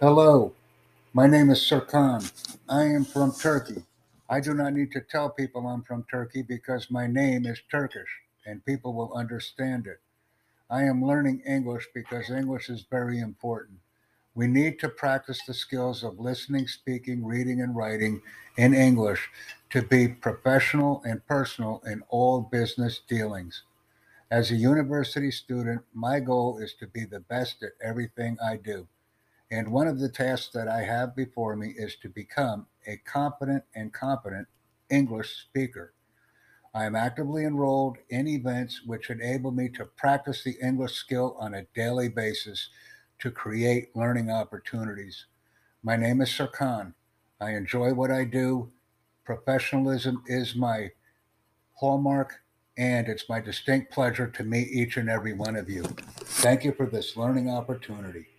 Hello, my name is Serkan. I am from Turkey. I do not need to tell people I'm from Turkey because my name is Turkish and people will understand it. I am learning English because English is very important. We need to practice the skills of listening, speaking, reading, and writing in English to be professional and personal in all business dealings. As a university student, my goal is to be the best at everything I do. And one of the tasks that I have before me is to become a competent and competent English speaker. I am actively enrolled in events which enable me to practice the English skill on a daily basis to create learning opportunities. My name is Serkan. I enjoy what I do. Professionalism is my hallmark, and it's my distinct pleasure to meet each and every one of you. Thank you for this learning opportunity.